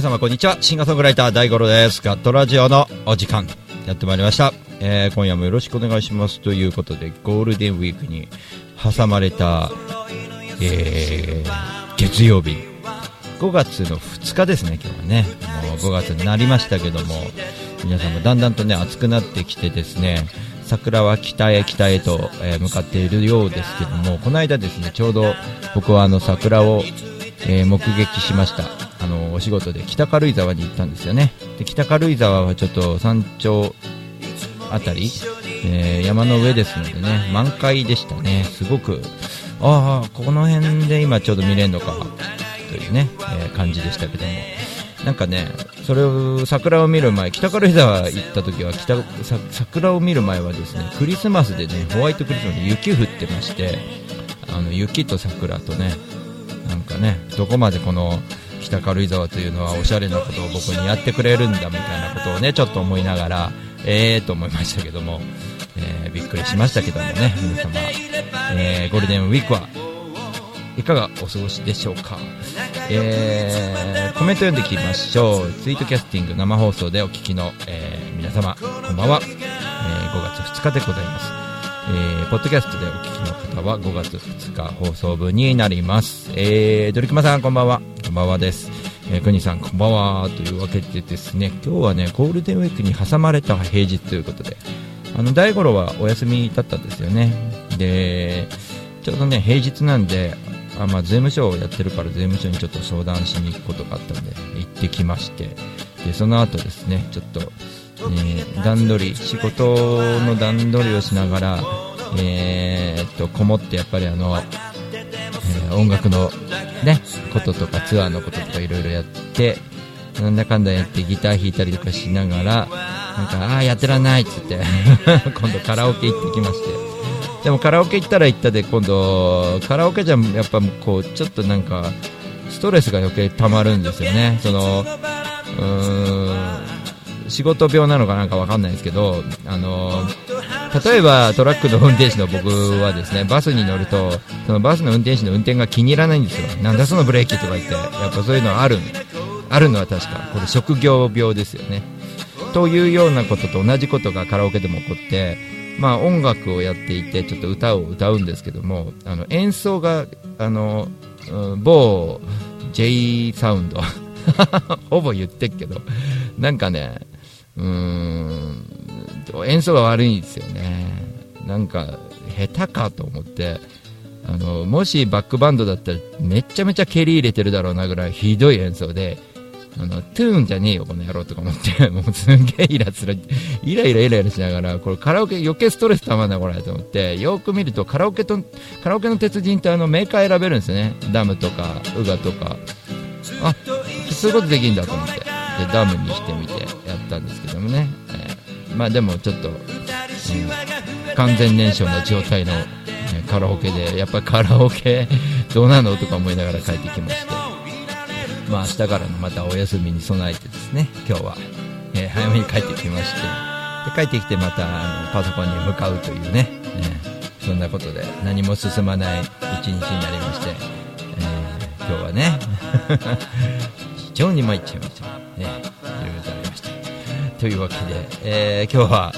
皆様こんにちは。シンガーソングライター大五郎です。ガットラジオのお時間やってまいりました、えー、今夜もよろしくお願いしますということでゴールデンウィークに挟まれた、えー、月曜日。5月の2日ですね今日はね。もう5月になりましたけども皆さんもだんだんとね暑くなってきてですね桜は北へ北へと、え、向かっているようですけどもこの間ですねちょうど僕はあの桜を、え、目撃しました。あのお仕事で北軽井沢に行ったんですよね。で北軽井沢はちょっと山頂あたり、えー、山の上ですのでね満開でしたね。すごくああこの辺で今ちょうど見れるのかというね、えー、感じでしたけども。なんかねそれを桜を見る前北軽井沢行った時は北桜を見る前はですねクリスマスでねホワイトクリスマスで雪降ってましてあの雪と桜とねなんかねどこまでこの北軽井沢というのはおしゃれなことを僕にやってくれるんだみたいなことをねちょっと思いながらええー、と思いましたけども、えー、びっくりしましたけどもね皆様、えー、ゴールデンウィークはいかがお過ごしでしょうか、えー、コメント読んでいきましょう。ツイートキャスティング生放送でお聞きの、えー、皆様こんばんは、えー、5月2日でございます。えー、ポッドキャストでお聞きの方は5月2日放送分になります。えー、ドリクマさんこんばんは。こんばんはです。えー、国さんこんばんはというわけでですね、今日はね、ゴールデンウィークに挟まれた平日ということで、あの、大五郎はお休みだったんですよね。で、ちょうどね、平日なんで、あまあ、税務署をやってるから税務署にちょっと相談しに行くことがあったんで、行ってきまして、で、その後ですね、ちょっと、えー、段取り、仕事の段取りをしながら、えー、っと、こもってやっぱりあの、えー、音楽のね、こととかツアーのこととかいろいろやって、なんだかんだやってギター弾いたりとかしながら、なんか、ああ、やってらんないっつって、今度カラオケ行ってきまして。でもカラオケ行ったら行ったで、今度、カラオケじゃやっぱこう、ちょっとなんか、ストレスが余計溜まるんですよね。その、うーん、仕事病なのかなんかわかんないですけど、あの例えばトラックの運転手の僕はですねバスに乗るとそのバスの運転手の運転が気に入らないんですよ。なんだそのブレーキとか言ってやっぱそういうのあるあるのは確か。これ職業病ですよね。というようなことと同じことがカラオケでも起こってまあ音楽をやっていてちょっと歌を歌うんですけどもあの演奏があの、うん、某 J サウンド。ほぼ言ってっけど。なんかねうーん演奏が悪いんですよね。なんか下手かと思ってあのもしバックバンドだったらめちゃめちゃ蹴り入れてるだろうなぐらいひどい演奏であのトゥーンじゃねえよこの野郎とか思って もうすげえイラつらイライライライラしながらこれカラオケ余計ストレスたまんなこれと思ってよく見るとカラオケとカラオケの鉄人ってあのメーカー選べるんですよね。ダムとかウガとか。あそういうことできるんだと思って。でダムにしてみてやったんですけどもね、まあでもちょっと、うん、完全燃焼の状態の、カラオケでやっぱりカラオケ どうなのとか思いながら帰ってきまして。まあ明日からのまたお休みに備えてですね今日は、えー、早めに帰ってきまして。で帰ってきてまたあのパソコンに向かうというね、えー、そんなことで何も進まない一日になりまして、えー、今日はね 非常に参っちゃいました。ねというわけで、えー、今日は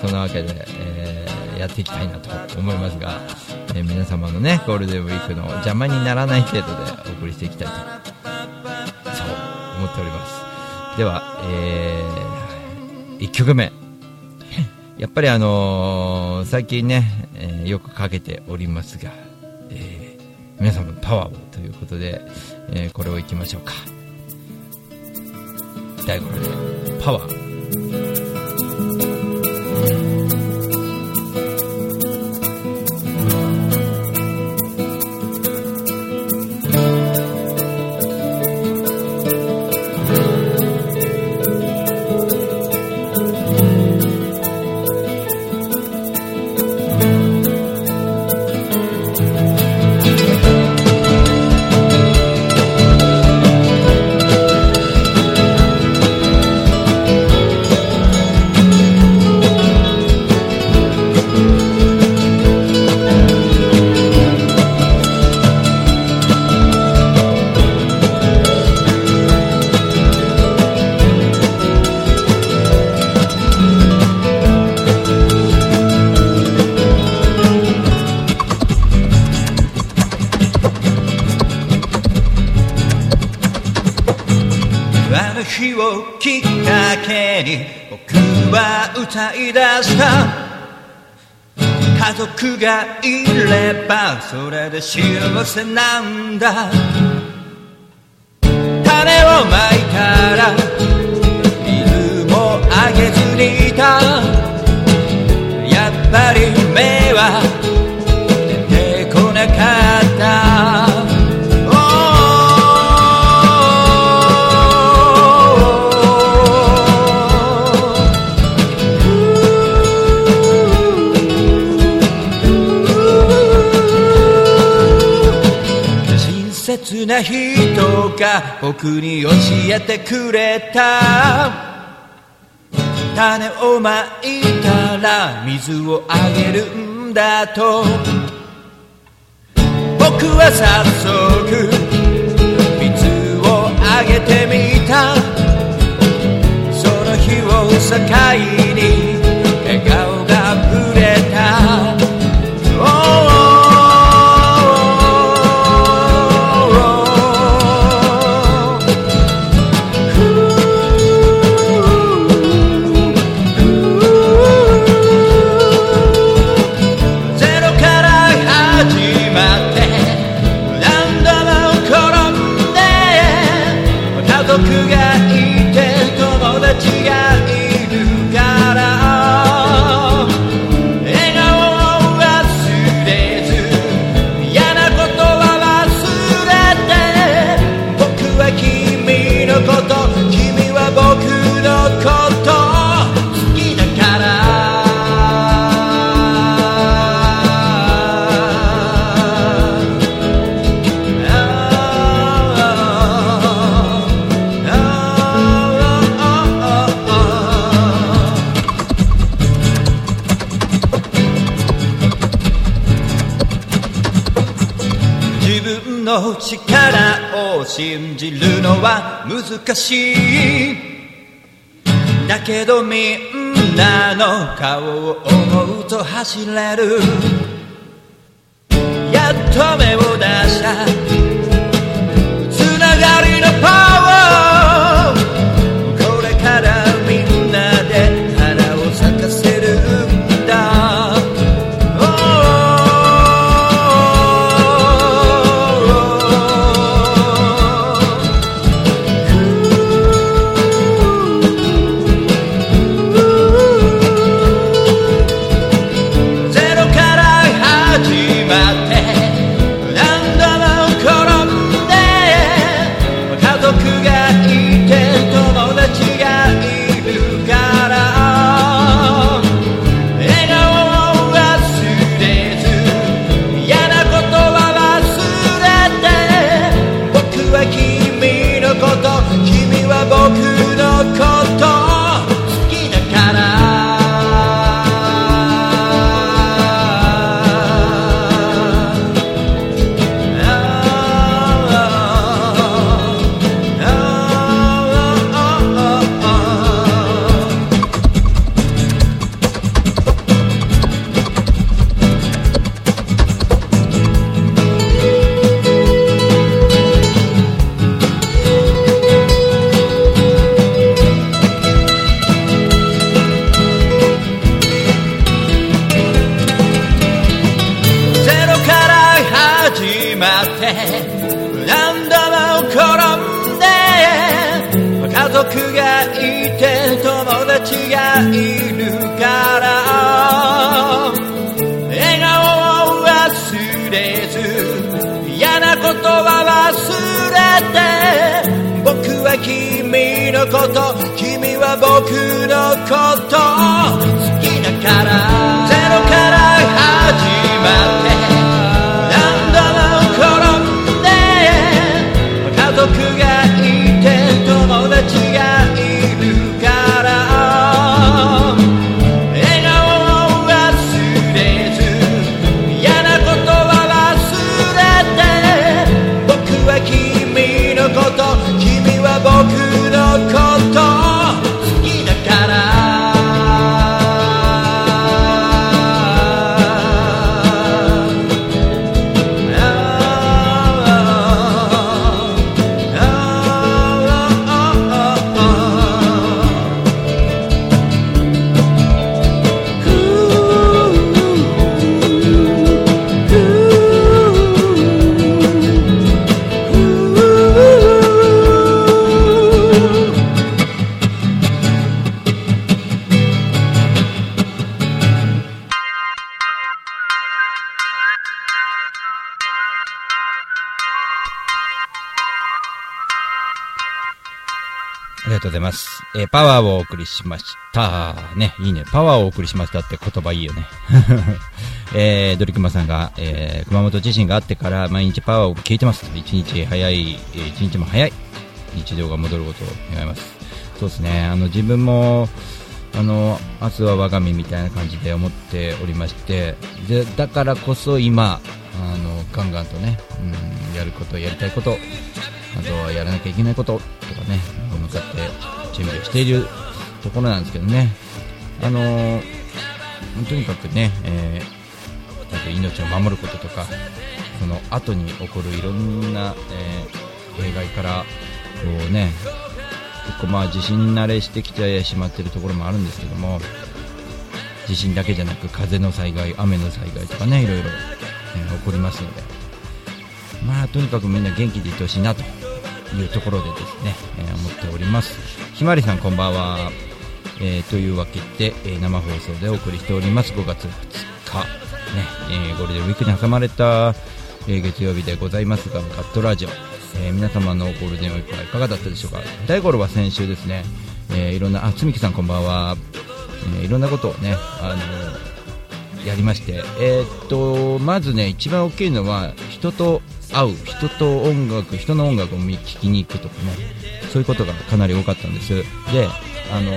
そんなわけで、えー、やっていきたいなと思いますが、えー、皆様のねゴールデンウィークの邪魔にならない程度でお送りしていきたいとそう思っております。では、えー、1曲目。やっぱりあの、最近ね、え、よくかけておりますが、えー、皆様のパワーをということで、え、これをいきましょうか。第5でパワー。あのがいればそれで幸せなんだ。種をまいたら切な人が僕に教えてくれた。種をまいたら水をあげるんだと。僕は早速水をあげてみた。その日を境に笑顔が溢れた。分の力を信じるのは難しい。だけどみんなの顔を思うと走れる。やっと目を出した。つながりのパー。族がいて友達がいるから笑顔を忘れず嫌なことは忘れて僕は君のこと君は僕のこと好きだから。ゼロから始まってとうございます。えーパワーをお送りしました。ね、いいね。パワーをお送りしましたって言葉いいよね。えー、ドリクマさんが、えー熊本地震があってから毎日パワーを聞いてます。一日早い、えー一日も早い日常が戻ることを願います。そうですね。あの、自分も、あの、明日は我が身みたいな感じで思っておりまして、で、だからこそ今、あの、ガンガンとね、うん、やること、やりたいこと、あとはやらなきゃいけないこととかね、向かって準備をしているところなんですけどね、あのーとにかくね、えー命を守ることとか、その後に起こるいろんな、えー弊害から、こうね、結構まあ地震慣れしてきてしまっているところもあるんですけども、地震だけじゃなく風の災害、雨の災害とかね、いろいろ、えー起こりますので、まあとにかくみんな元気でいてほしいなと。いうところでですね、えー思っております。ひまりさんこんばんは。えーというわけで、えー生放送でお送りしております。5月2日、ねえーゴールデンウィークに挟まれた、えー月曜日でございますが、ガットラジオ、えー皆様のゴールデンウィークはいかがだったでしょうか。大五郎は先週ですね、えーいろんな、あ、つみきさんこんばんは、えーいろんなことをね、あのやりまして、えーっとまずね一番大きいのは人と会う人と音楽人の音楽を見聞きに行くとかね。そういうことがかなり多かったんです。であの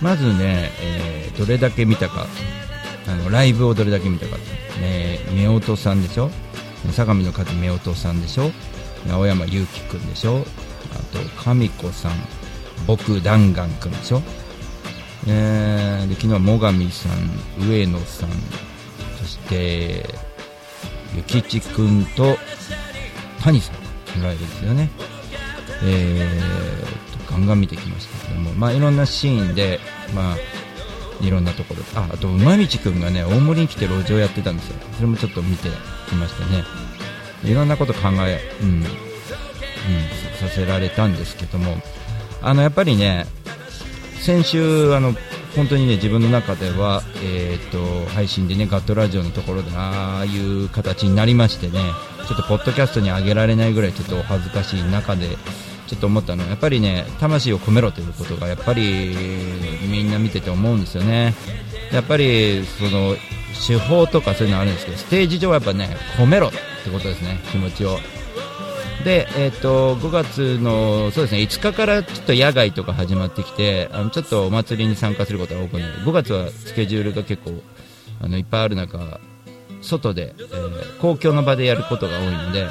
まずね、えーどれだけ見たか。あのライブをどれだけ見たか、ね、夫婦さんでしょ。相模の風夫婦さんでしょ。青山祐希君でしょ。あと神子さん。僕弾丸君でしょ。えーで昨日は最上さん、上野さん、そして、ゆきちくんと谷さんのライブですよね。えーと、ガンガン見てきましたけども、まあいろんなシーンで、まあ、いろんなところ、あ、あと、馬道くんがね、大森に来て路上やってたんですよ。それもちょっと見てきましたね。いろんなこと考え、うん、うん、させられたんですけども、あの、やっぱりね、先週あの本当にね自分の中では、えー、と配信でねガットラジオのところでああいう形になりましてねちょっとポッドキャストに上げられないぐらいちょっとお恥ずかしい中でちょっと思ったのはやっぱりね魂を込めろということがやっぱりみんな見てて思うんですよね。やっぱりその手法とかそういうのあるんですけどステージ上はやっぱね込めろってことですね気持ちを。で、えー、と5月のそうですね5日からちょっと野外とか始まってきてあのちょっとお祭りに参加することが多くなる。5月はスケジュールが結構あのいっぱいある中外で、えー公共の場でやることが多いので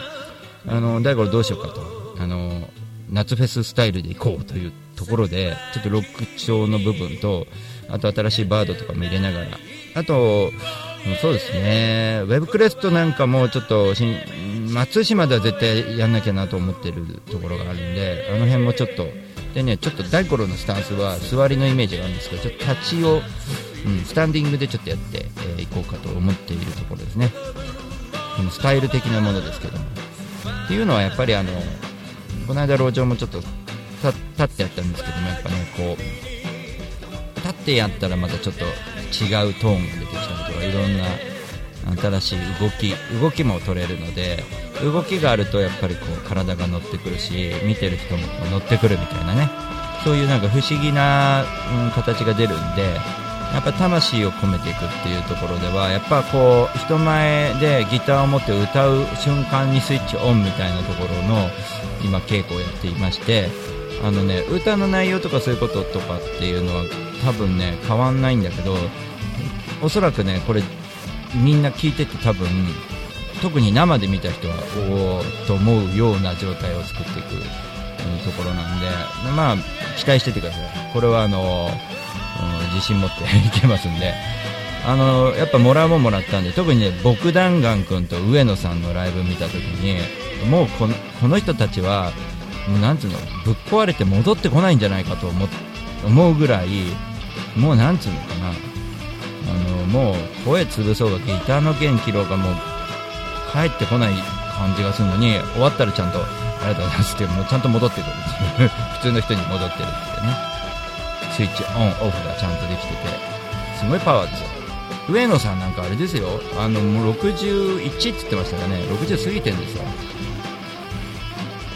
あの大五郎どうしようかと。あの夏フェススタイルで行こうというところでちょっとロック調の部分とあと新しいバードとかも入れながら。あとそうですね、ウェブクレストなんかもちょっと松島では絶対やんなきゃなと思ってるところがあるんで、あの辺もちょっと、でね、ちょっと大五郎のスタンスは座りのイメージがあるんですけど、ちょっと立ちを、うん、スタンディングでちょっとやってい、えーこうかと思っているところですね。このスタイル的なものですけども。っていうのはやっぱりあの、この間路上もちょっと立立ってやったんですけども、やっぱね、こう、立ってやったらまたちょっと違うトーンが出てきたりとかいろんな新しい動き動きも取れるので動きがあるとやっぱりこう体が乗ってくるし見てる人も乗ってくるみたいなね。そういうなんか不思議な、うん、形が出るんでやっぱ魂を込めていくっていうところではやっぱこう人前でギターを持って歌う瞬間にスイッチオンみたいなところの今稽古をやっていましてあのね歌の内容とかそういうこととかっていうのは多分ね変わんないんだけどおそらくねこれみんな聞いてて多分特に生で見た人はおおと思うような状態を作っていく、ところなんでまあ期待しててください。これはあの、うん自信持っていけますんで。あのやっぱもらうもんもらったんで特にね僕弾丸君と上野さんのライブ見た時にもうこのこの人たちはもうなんつうのぶっ壊れて戻ってこないんじゃないかと思うぐらいもうなんつうのかな。あのもう声潰そうがギターの弦切ろうがもう帰ってこない感じがするのに終わったらちゃんとありがとうございます。ってもうちゃんと戻ってくるっていう。普通の人に戻ってるってね。スイッチオンオフがちゃんとできてて。すごいパワーですよ。上野さんなんかあれですよ。あのもう61って言ってましたかね。60過ぎてんですよ。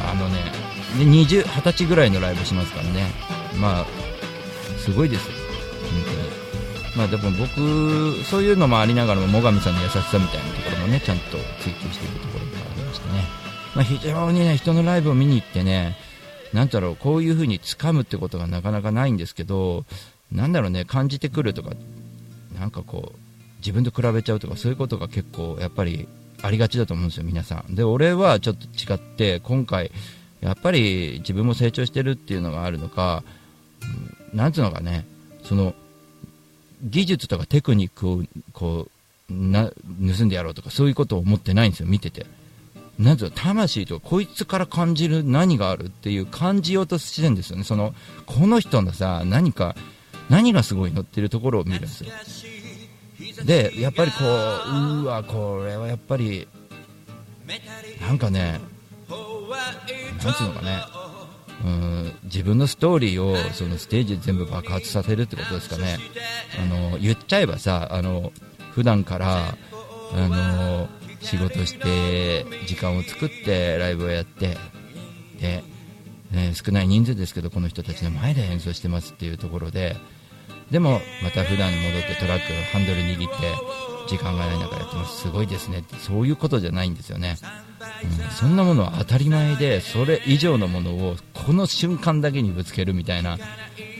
あのね20歳ぐらいのライブしますからね。まあすごいですよ。まあでも僕そういうのもありながらも最上さんの優しさみたいなところもねちゃんと追求しているところがありましたね。まあ非常にね人のライブを見に行ってねなんだろうこういう風に掴むってことがなかなかないんですけどなんだろうね感じてくるとかなんかこう自分と比べちゃうとかそういうことが結構やっぱりありがちだと思うんですよ皆さん。で俺はちょっと違って今回やっぱり自分も成長してるっていうのがあるのか、うんなんつうのかねその技術とかテクニックをこうな盗んでやろうとかそういうことを思ってないんですよ見てて。なんつうの魂とかこいつから感じる何があるっていう感じようとしてるんですよね。そのこの人のさ何か何がすごいのっていうところを見るんですよ。でやっぱりこううわこれはやっぱりなんかねなんつうのかね。うん自分のストーリーをそのステージで全部爆発させるってことですかね。あの言っちゃえばさあの普段からあの仕事して時間を作ってライブをやってで、ね少ない人数ですけどこの人たちの前で演奏してますっていうところででもまた普段に戻ってトラックハンドル握って時間がない中やってます。すごいですねってそういうことじゃないんですよね、そんなものは当たり前でそれ以上のものをこの瞬間だけにぶつけるみたいな。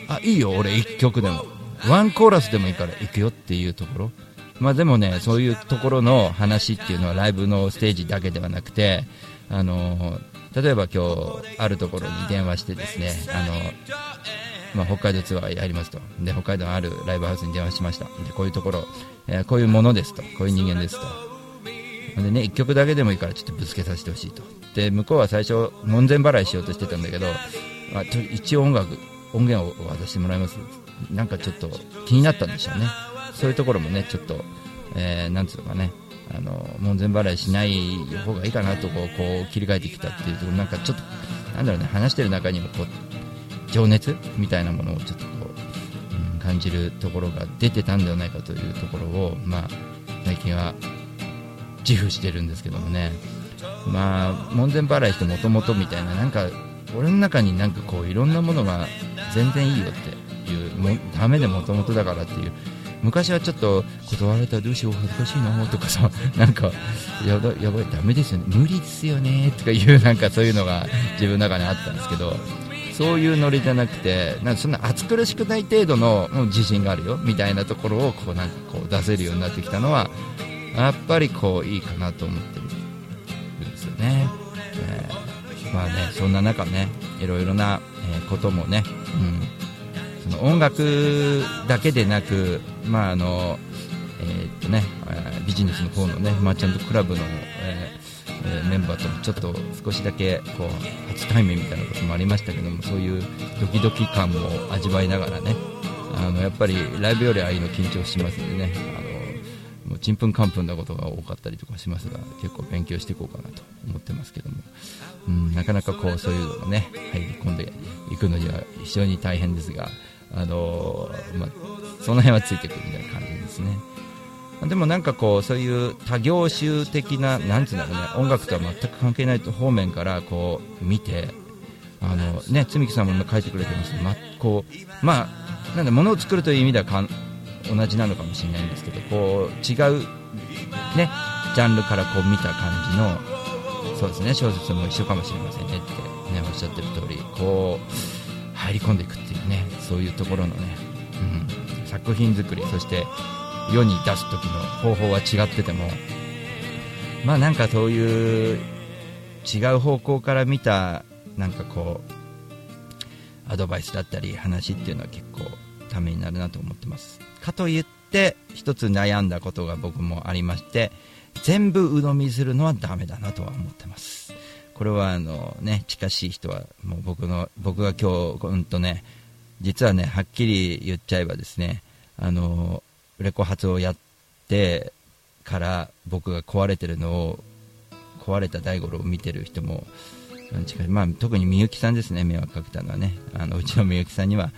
あいいよ俺1曲でも。ワンコーラスでもいいから行くよっていうところ。まあでもねそういうところの話っていうのはライブのステージだけではなくてあの例えば今日あるところに電話してですねあのまあ、北海道ツアーやりますと。で北海道のあるライブハウスに電話しました。でこういうところ、えーこういうものですと。こういう人間ですと。でね1曲だけでもいいからちょっとぶつけさせてほしいと。で向こうは最初門前払いしようとしてたんだけど、あ、ちょ一応音楽音源を渡してもらいます。なんかちょっと気になったんでしょうね。そういうところもねちょっと、えーなんつうのかねあの門前払いしない方がいいかなとこうこう切り替えてきたっていうところなんかちょっとなんだろうね話してる中にもこう情熱みたいなものをちょっとこう、うん感じるところが出てたんではないかというところを、まあ、最近は自負してるんですけどもね、まあ、門前払いしてもともとみたいななんか俺の中になんかこういろんなものが全然いいよっていうもダメでもともとだからっていう。昔はちょっと断られたらどうしよう恥ずかしいなとかさ なんかやばやばいダメですよね。無理ですよねとかいうなんかそういうのが自分の中にあったんですけどそういうノリじゃなくてなんかそんな暑苦しくない程度の自信があるよみたいなところをこうなんかこう出せるようになってきたのはやっぱりこういいかなと思ってるんですよね、えーまあねそんな中ねいろいろな、えーこともね、うん、その音楽だけでなくまああのえーっとねえービジネスの方のねマーチャントクラブの、えメンバーともちょっと少しだけこう初対面みたいなこともありましたけどもそういうドキドキ感も味わいながらねあのやっぱりライブよりああいうの緊張しますんでねあのもうちんぷんかんぷんなことが多かったりとかしますが結構勉強していこうかなと思ってますけども、うん、なかなかこうそういうのがね入り込んでいくのには非常に大変ですが、あのまあ、その辺はついてくるみたいな感じですね。でもなんかこうそういう多業種的ななんていうんだろうね音楽とは全く関係ない方面からこう見てあのね積木さんも今書いてくれてますけどまこうまあなんだ物を作るという意味では同じなのかもしれないんですけどこう違うねジャンルからこう見た感じのそうですね小説も一緒かもしれませんねってねおっしゃってる通りこう入り込んでいくっていうねそういうところのね、うん、作品作りそして世に出す時の方法は違っててもまあなんかそういう違う方向から見たなんかこうアドバイスだったり話っていうのは結構ためになるなと思ってます。かといって一つ悩んだことが僕もありまして全部鵜呑みするのはダメだなとは思ってます。これはあのね近しい人はもう僕の僕が今日うんとね実はねはっきり言っちゃえばですねあのレコ発をやってから僕が壊れてるのを壊れた大五郎を見てる人も近い。まあ、特にみゆきさんですね迷惑かけたのはね。あのうちのみゆきさんには、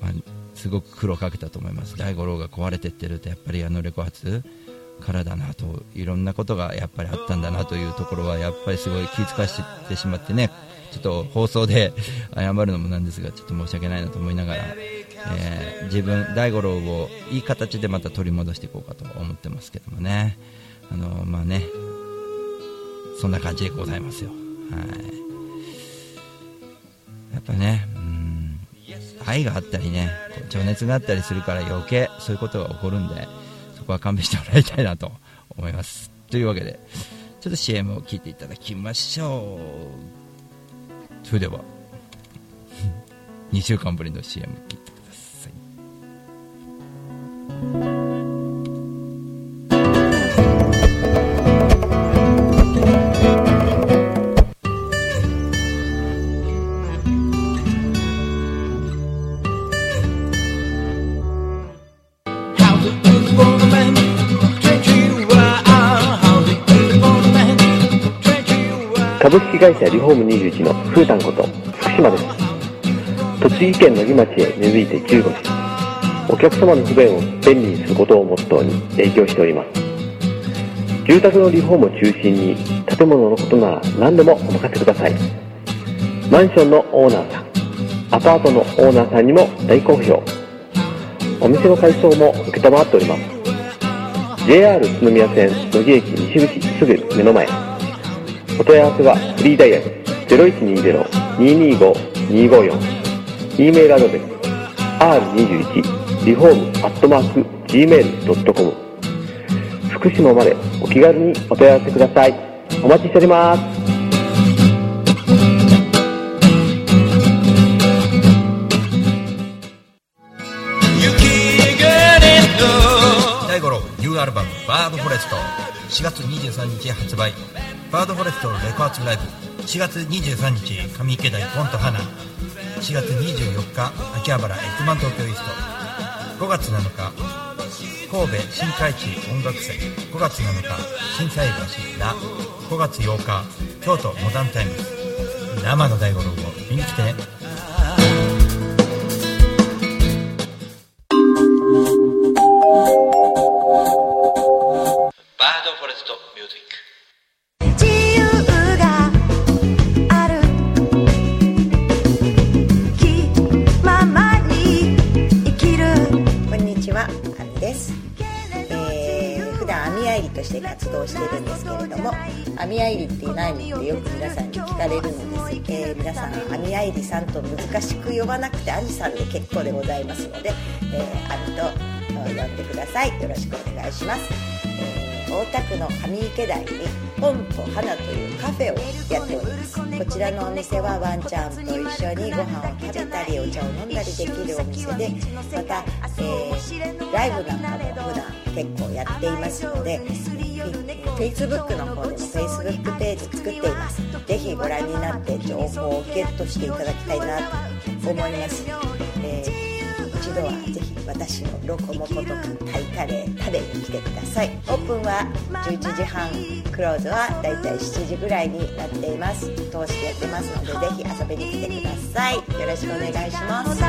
まあ、すごく苦労かけたと思います大五郎が壊れてってるとやっぱりあのレコ発からだなといろんなことがやっぱりあったんだなというところはやっぱりすごい気遣わせてしまってねちょっと放送で謝るのもなんですが、ちょっと申し訳ないなと思いながら、えー自分、大五郎をいい形でまた取り戻していこうかと思ってますけどもね。あのまあね、そんな感じでございますよ。はい。やっぱね、うん、愛があったりね、情熱があったりするから余計そういうことが起こるんで、そこは勘弁してもらいたいなと思います。というわけで、ちょっと CM を聞いていただきましょう。それでは、2週間ぶりの CM 聞いてください。株式会社リフォーム21のふうたんこと福島です。栃木県野木町へ根付いて15年お客様の不便を便利にすることをモットーに営業しております。住宅のリフォームを中心に建物のことなら何でもお任せください。マンションのオーナーさんアパートのオーナーさんにも大好評。お店の改装も承っております。JR 宇都宮線野木駅西口すぐ目の前。お問い合わせはフリーダイヤル0120-225-254 e メールアドレス r21 リフォームアットマーク gmail.com 福島までお気軽にお問い合わせください。お待ちしております。アルバム「バードフォレスト」4月23日発売バードフォレストレコーツライブ。4月23日上池台ポンと花。4月24日秋葉原エッグマン東京イースト。5月7日神戸新海地音楽祭。5月7日心斎橋ら5月8日京都モダンタイム生の大五郎を見に来てね。活動してるんですけれども網愛理って何ってよく皆さんに聞かれるのです、えー皆さん網愛理さんと難しく呼ばなくて網さんで結構でございますので、えー、網と呼んでください。よろしくお願いします、えー大田区の上池台にポンと花というカフェをやっております。こちらのお店はワンちゃんと一緒にご飯を食べたりお茶を飲んだりできるお店でまた、えーライブなんかも普段結構やっていますので Facebook の方でも Facebook ページ作っています。ぜひご覧になって情報をゲットしていただきたいなと思います、えー一度はぜひ私のロコモコとかタイカレー食べに来てください。オープンは11時半クローズはだいたい7時ぐらいになっています。通してやってますのでぜひ遊びに来てください。よろしくお願いします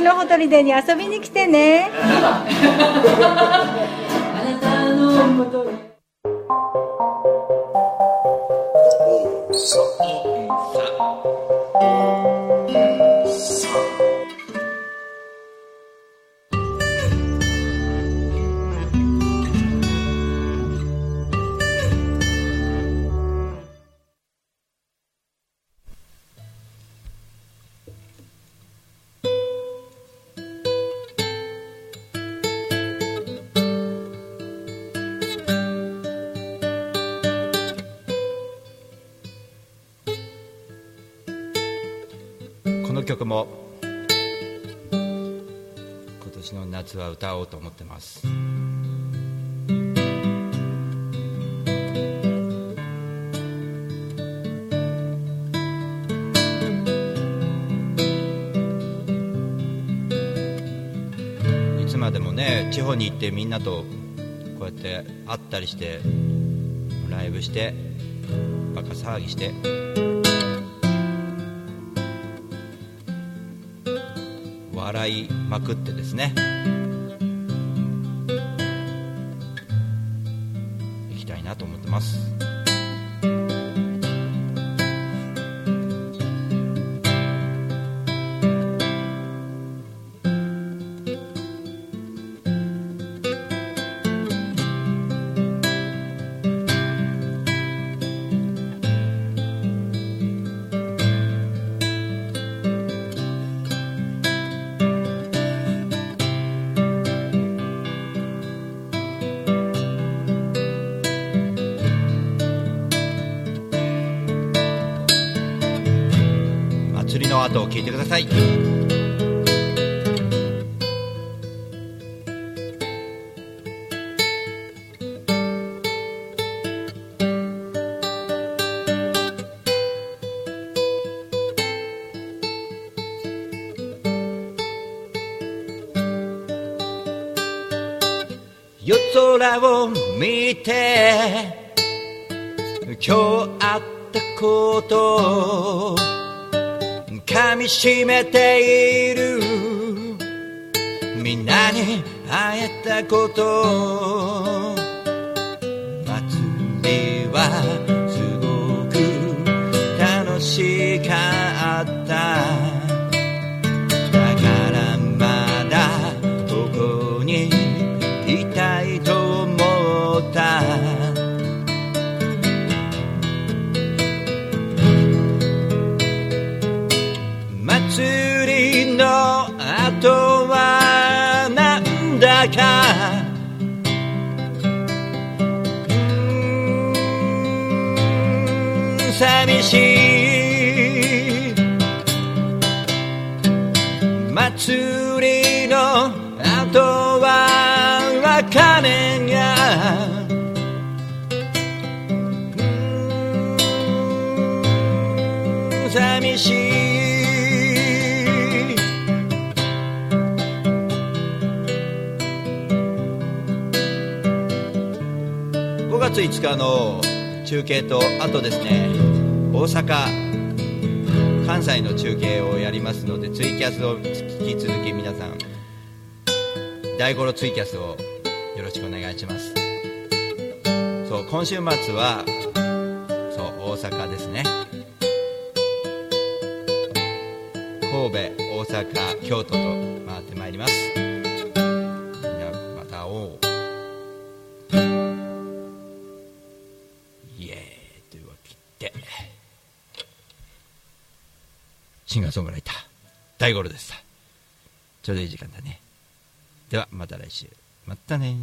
風のほとりでに遊びに来てねあなたのの曲も。今年の夏は歌おうと思ってます。いつまでもね地方に行ってみんなとこうやって会ったりしてライブしてバカ騒ぎしていまくってですね。後を聞いてください。夜空を見て今日あったことをみしめている。みんなに会えたこと寂しい。祭りの後は別れが。うーん寂しい。5月5日の中継とあとですね。大阪関西の中継をやりますのでツイキャスを引き続き皆さん大五郎ツイキャスをよろしくお願いします。そう今週末はそう大阪ですね。神戸大阪京都と回ってまいります。シンガーソングライター大五郎でした。ちょうどいい時間だね。ではまた来週。またね